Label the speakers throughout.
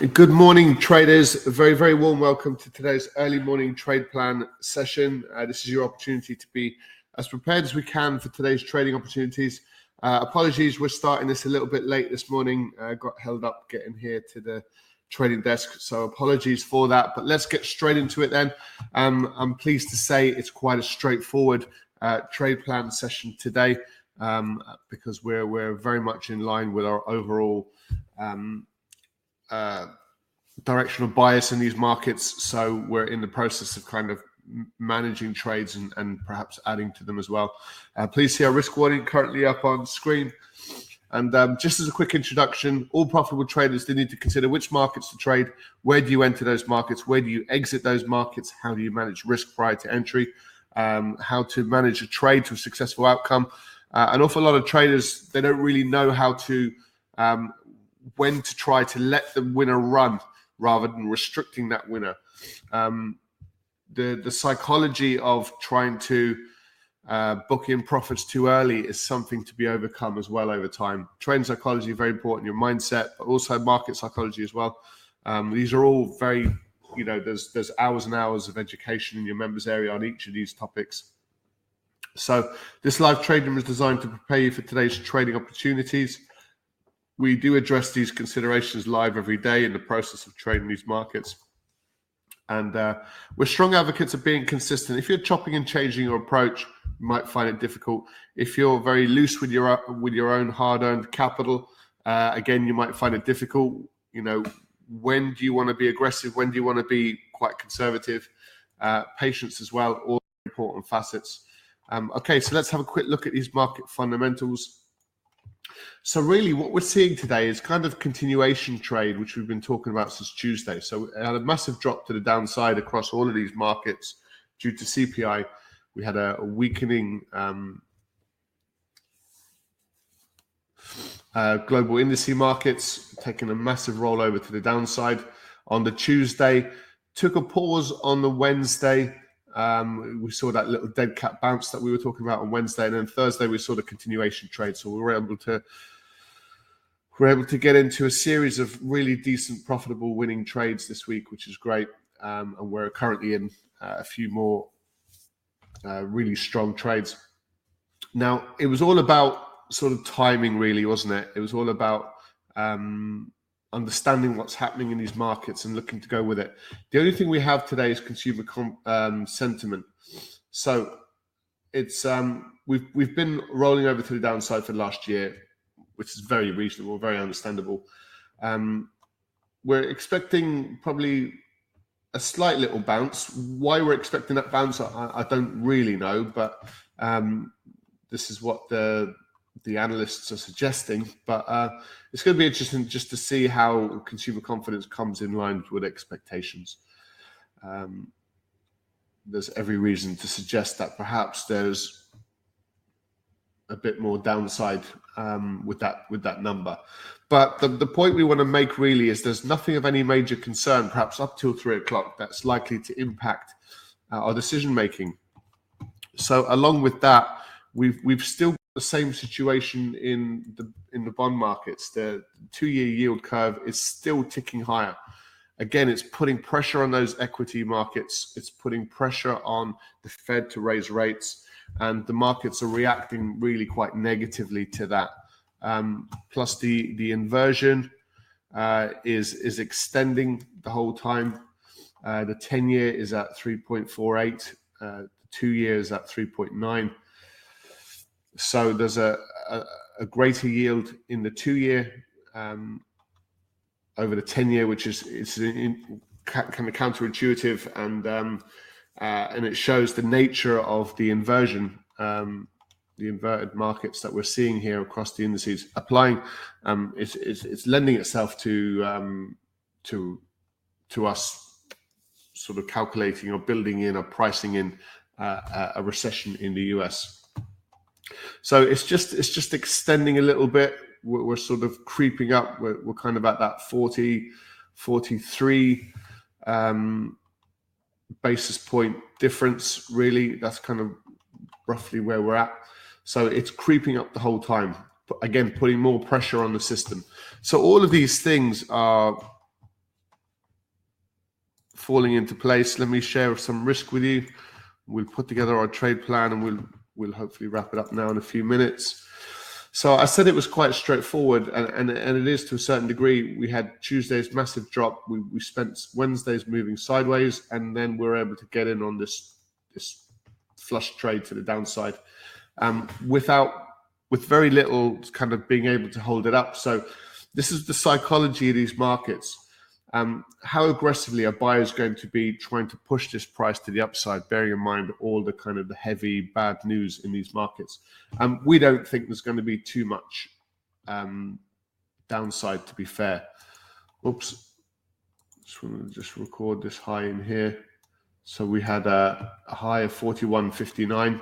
Speaker 1: Good morning, traders. A very, very warm welcome to today's early morning trade plan session. Uh, this is your opportunity to be as prepared as we can for today's trading opportunities. Uh, apologies, we're starting this a little bit late this morning. Uh, got held up getting here to the trading desk, so apologies for that. But let's get straight into it then. Um, I'm pleased to say it's quite a straightforward uh, trade plan session today um, because we're we're very much in line with our overall um, uh, directional bias in these markets. So we're in the process of kind of managing trades and, and perhaps adding to them as well. Uh, please see our risk warning currently up on screen. And um, just as a quick introduction, all profitable traders they need to consider which markets to trade, where do you enter those markets, where do you exit those markets, how do you manage risk prior to entry, um, how to manage a trade to a successful outcome. Uh, an awful lot of traders they don't really know how to um, when to try to let the winner run rather than restricting that winner. Um, the the psychology of trying to uh, book in profits too early is something to be overcome as well over time. Trend psychology very important, your mindset, but also market psychology as well. Um, these are all very, you know, there's there's hours and hours of education in your members area on each of these topics. So this live trading was designed to prepare you for today's trading opportunities we do address these considerations live every day in the process of trading these markets. And uh, we're strong advocates of being consistent. If you're chopping and changing your approach, you might find it difficult. If you're very loose with your with your own hard-earned capital, uh, again, you might find it difficult. You know, when do you want to be aggressive? When do you want to be quite conservative? Uh, patience as well, all important facets. Um, okay, so let's have a quick look at these market fundamentals. So really, what we're seeing today is kind of continuation trade, which we've been talking about since Tuesday. So it had a massive drop to the downside across all of these markets due to CPI. We had a, weakening um, uh, global indice markets, taking a massive rollover to the downside on the Tuesday. Took a pause on the Wednesday. Um, we saw that little dead cat bounce that we were talking about on Wednesday, and then Thursday we saw the continuation trade. So we were able to we are able to get into a series of really decent, profitable, winning trades this week, which is great. Um, and we're currently in uh, a few more uh, really strong trades. Now, it was all about sort of timing, really, wasn't it? It was all about um, understanding what's happening in these markets and looking to go with it. The only thing we have today is consumer com- um, sentiment. So it's um, we've we've been rolling over to the downside for the last year, which is very reasonable, very understandable. Um, we're expecting probably a slight little bounce. Why we're expecting that bounce, I, I don't really know, but um, this is what the the analysts are suggesting. But uh, it's going to be interesting just to see how consumer confidence comes in line with expectations. Um, there's every reason to suggest that perhaps there's a bit more downside um, with that with that number. But the, the point we want to make really is there's nothing of any major concern, perhaps up till three o'clock, that's likely to impact uh, our decision making. So along with that, we've we've still the same situation in the in the bond markets. The two-year yield curve is still ticking higher. Again, it's putting pressure on those equity markets. It's putting pressure on the Fed to raise rates, and the markets are reacting really quite negatively to that. Um, plus, the the inversion uh, is is extending the whole time. Uh, the ten-year is at 3.48. Uh, the two years at 3.9 so there's a, a, a greater yield in the two year um, over the 10 year, which is it's in, kind of counterintuitive and um, uh, and it shows the nature of the inversion, um, the inverted markets that we're seeing here across the indices. Applying, um, it's, it's, it's lending itself to um, to to us sort of calculating or building in or pricing in uh, a recession in the US. So it's just it's just extending a little bit. We're, we're sort of creeping up. We're, we're, kind of at that 40, 43 um, basis point difference. Really, that's kind of roughly where we're at. So it's creeping up the whole time. Again, putting more pressure on the system. So all of these things are falling into place. Let me share some risk with you. We'll put together our trade plan and we'll we'll hopefully wrap it up now in a few minutes. So I said it was quite straightforward, and, and, and it is to a certain degree. We had Tuesday's massive drop. We, we spent Wednesday's moving sideways, and then we are able to get in on this this flush trade to the downside um, without with very little kind of being able to hold it up. So this is the psychology of these markets. Um, how aggressively are buyers going to be trying to push this price to the upside, bearing in mind all the kind of the heavy bad news in these markets? Um, we don't think there's going to be too much um, downside, to be fair. Oops, just want to just record this high in here. So we had a, a high of 41.59.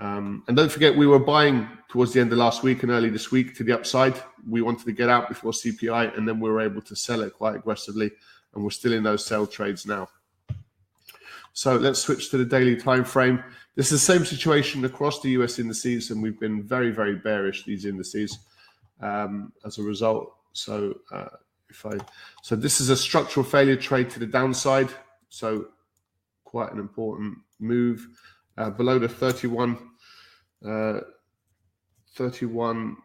Speaker 1: Um, and don't forget, we were buying towards the end of last week and early this week to the upside. We wanted to get out before CPI, and then we were able to sell it quite aggressively, and we're still in those sell trades now. So let's switch to the daily time frame. This is the same situation across the US indices, and we've been very, very bearish these indices um, as a result. So uh, if I so this is a structural failure trade to the downside. So quite an important move uh, below the 31, uh, 31,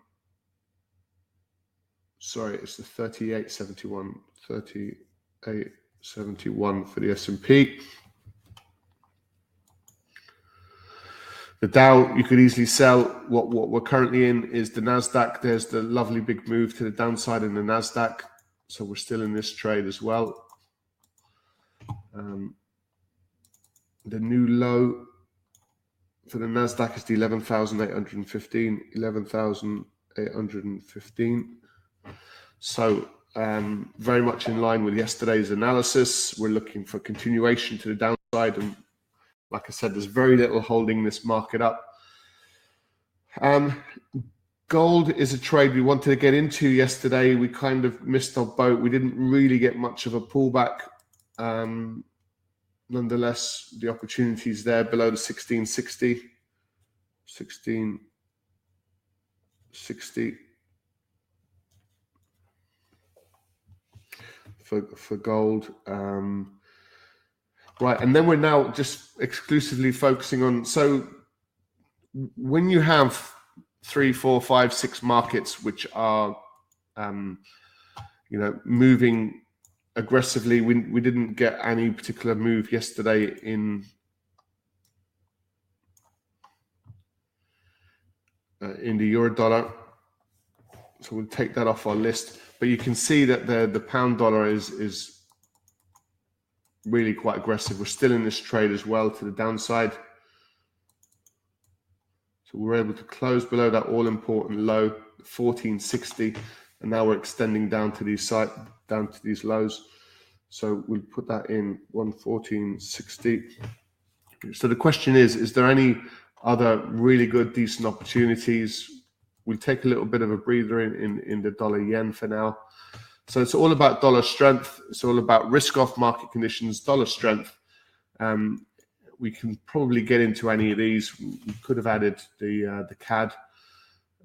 Speaker 1: sorry, it's the 38.71, 38.71 for the S&P. The Dow, you could easily sell. What, what we're currently in is the NASDAQ. There's the lovely big move to the downside in the NASDAQ. So we're still in this trade as well. Um, the new low for the Nasdaq is the 11,815, 11,815. So um, very much in line with yesterday's analysis. We're looking for continuation to the downside, and like I said, there's very little holding this market up. Um, gold is a trade we wanted to get into yesterday. We kind of missed our boat. We didn't really get much of a pullback. Um, nonetheless, the opportunities there below the 1660. 1660 for, for gold. Um, right, and then we're now just exclusively focusing on. So when you have three, four, five, six markets which are, um, you know, moving aggressively. We, we didn't get any particular move yesterday in uh, in the euro dollar. So we'll take that off our list. But you can see that the the pound dollar is is really quite aggressive. We're still in this trade as well to the downside. So we're able to close below that all important low, 1460, and now we're extending down to these site down to these lows. So we'll put that in 11460. So the question is, is there any other really good, decent opportunities? We'll take a little bit of a breather in, in, in the dollar yen for now. So it's all about dollar strength. It's all about risk off market conditions, dollar strength. Um, we can probably get into any of these. We could have added the uh, the CAD.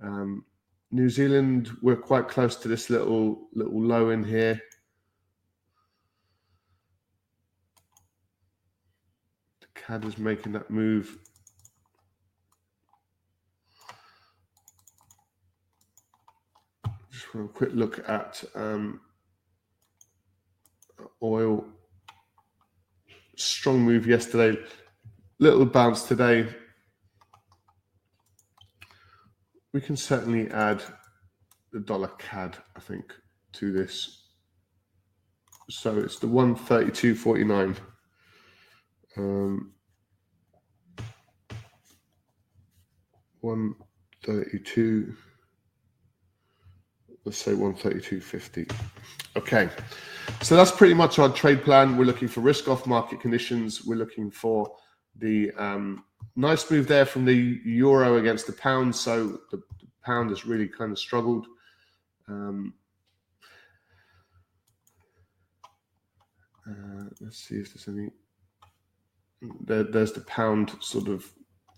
Speaker 1: Um, New Zealand, we're quite close to this little little low in here. The CAD is making that move. Just want a quick look at um, oil. Strong move yesterday, little bounce today. We can certainly add the dollar CAD, I think, to this. So it's the 132.49. Um, 132 let's say 132.50 okay. So that's pretty much our trade plan. We're looking for risk off market conditions. We're looking for the um, nice move there from the euro against the pound. So the, the pound has really kind of struggled. Um, uh, let's see if there's any there, there's the pound sort of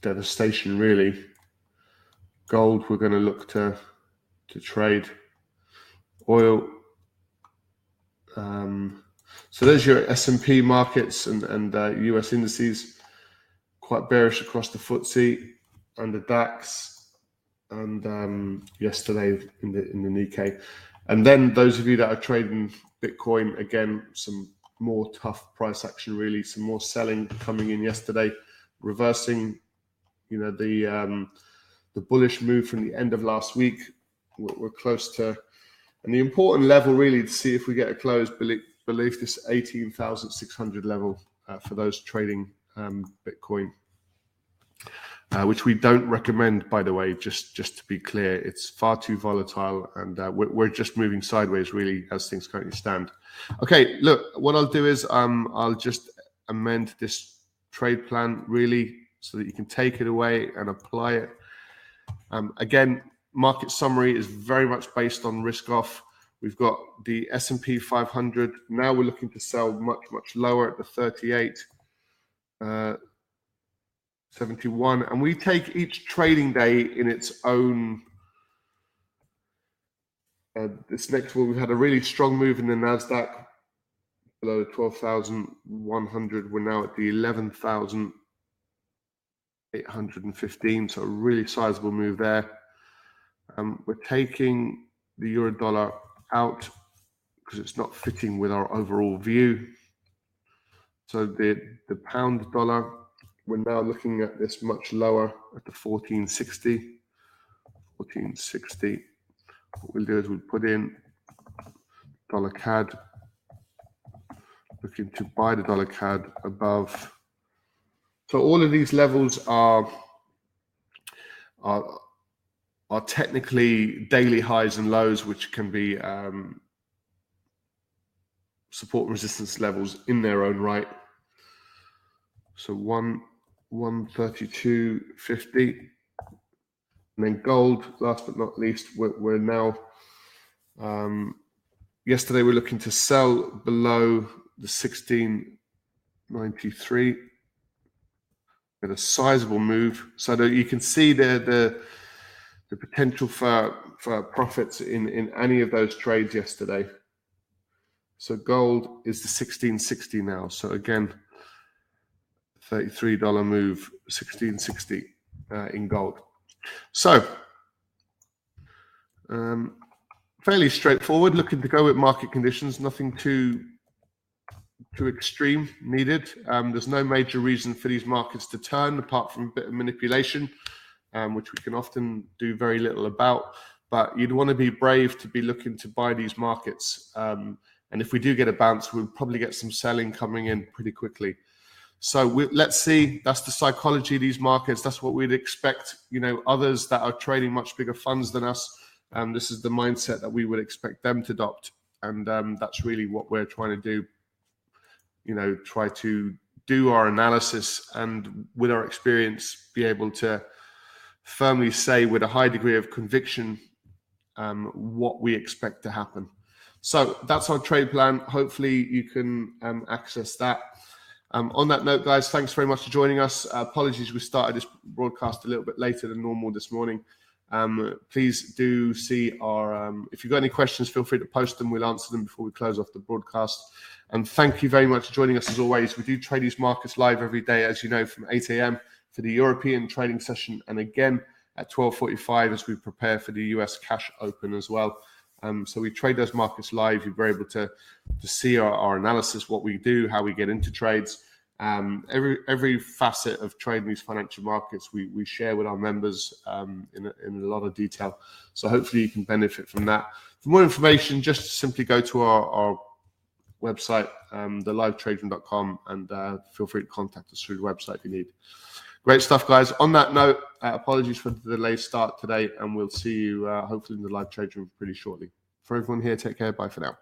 Speaker 1: devastation really. Gold, we're going to look to to trade. Oil, um, So there's your S&P markets and, and uh, US indices, quite bearish across the FTSE and the DAX, and um, yesterday in the in the Nikkei. And then those of you that are trading Bitcoin, again, some more tough price action, really, some more selling coming in yesterday, reversing, you know, the um, the bullish move from the end of last week. We're, we're close to, and the important level really to see if we get a close beneath, beneath this 18,600 level uh, for those trading um, Bitcoin. Uh, which we don't recommend, by the way. Just just to be clear, it's far too volatile, and uh, we're, we're, just moving sideways, really, as things currently stand. Okay, look, what I'll do is um, I'll just amend this trade plan, really, so that you can take it away and apply it um, again, market summary is very much based on risk off. We've got the S&P 500. Now we're looking to sell much, much lower at the 38, uh, 71. And we take each trading day in its own. Uh, this next one, we've had a really strong move in the NASDAQ below 12,100. We're now at the 11,000. 815, so a really sizable move there. Um, we're taking the euro dollar out because it's not fitting with our overall view. So the, the pound dollar, we're now looking at this much lower at the 1460. 1460. What we'll do is we'll put in dollar CAD, looking to buy the dollar CAD above so all of these levels are are are technically daily highs and lows, which can be um, support resistance levels in their own right. So one one thirty two fifty, and then gold. Last but not least, we're, we're now. Um, yesterday, we're looking to sell below the sixteen ninety three a sizable move. So that you can see the the the potential for for profits in in any of those trades yesterday. So gold is the 1660 now. So again, $33 move, 1660 uh, in gold. So um, fairly straightforward, looking to go with market conditions, nothing too too extreme needed. Um, there's no major reason for these markets to turn apart from a bit of manipulation, um, which we can often do very little about. But you'd want to be brave to be looking to buy these markets. Um, and if we do get a bounce, we'll probably get some selling coming in pretty quickly. So we, let's see. That's the psychology of these markets. That's what we'd expect. You know, others that are trading much bigger funds than us. Um, this is the mindset that we would expect them to adopt, and um, that's really what we're trying to do you know try to do our analysis and with our experience be able to firmly say with a high degree of conviction um, what we expect to happen so that's our trade plan hopefully you can um, access that um, on that note guys thanks very much for joining us uh, apologies we started this broadcast a little bit later than normal this morning um, please do see our um, if you've got any questions feel free to post them we'll answer them before we close off the broadcast and thank you very much for joining us as always. We do trade these markets live every day, as you know, from 8 a.m. for the European trading session, and again at 12:45 as we prepare for the US cash open as well. Um, so we trade those markets live. You're able to to see our, our, analysis, what we do, how we get into trades. Um, every every facet of trading these financial markets, we we share with our members um, in a, in a lot of detail. So hopefully you can benefit from that. For more information, just simply go to our, our website, um, thelivetraderoom.com, and uh, feel free to contact us through the website if you need. Great stuff, guys. On that note, uh, apologies for the delayed start today, and we'll see you uh, hopefully in the live trade room pretty shortly. For everyone here, take care. Bye for now.